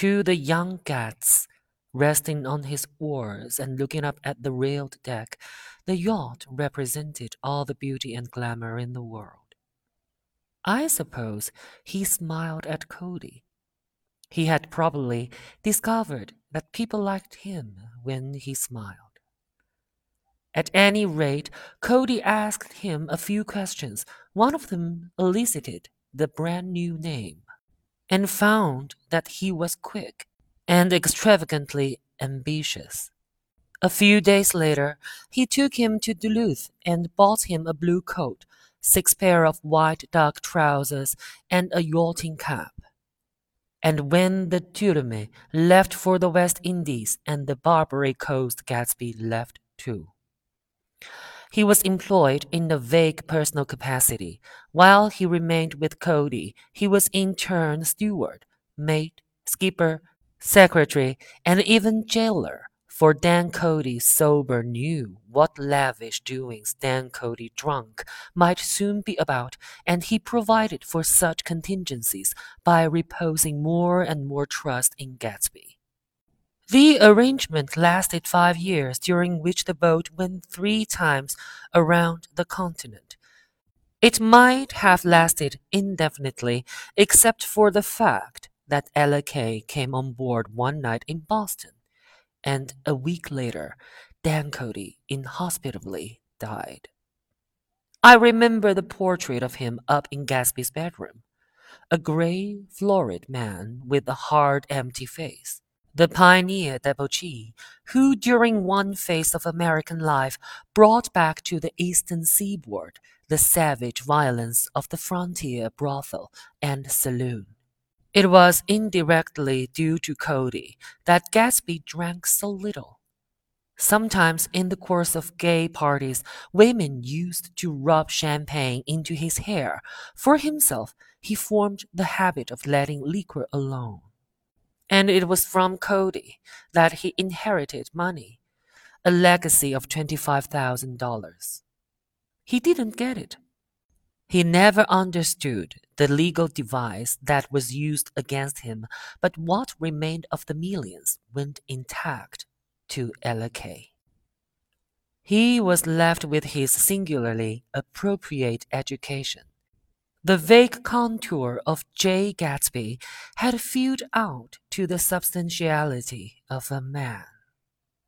To the young Gatz resting on his oars and looking up at the railed deck, the yacht represented all the beauty and glamour in the world. I suppose he smiled at Cody. He had probably discovered that people liked him when he smiled. At any rate, Cody asked him a few questions. One of them elicited the brand new name, and found that he was quick and extravagantly ambitious. A few days later, he took him to Duluth and bought him a blue coat, six pair of white duck trousers, and a yachting cap. And when the Tuolomee left for the West Indies and the Barbary Coast Gatsby left too. He was employed in a vague personal capacity. While he remained with Cody, he was in turn steward, mate, skipper, secretary, and even jailer. For Dan Cody sober knew what lavish doings Dan Cody drunk might soon be about, and he provided for such contingencies by reposing more and more trust in Gatsby. The arrangement lasted five years, during which the boat went three times around the continent. It might have lasted indefinitely, except for the fact that Ella Kaye came on board one night in Boston, and a week later, Dan Cody inhospitably died. I remember the portrait of him up in Gatsby's bedroom. A gray, florid man with a hard, empty face the pioneer debauchee, who during one phase of American life brought back to the eastern seaboard the savage violence of the frontier brothel and saloon. It was indirectly due to Cody that Gatsby drank so little. Sometimes in the course of gay parties, women used to rub champagne into his hair. For himself, he formed the habit of letting liquor alone and it was from Cody that he inherited money, a legacy of $25,000. He didn't get it. He never understood the legal device that was used against him, but what remained of the millions went intact to Kaye. He was left with his singularly appropriate education the vague contour of J. Gatsby had filled out to the substantiality of a man.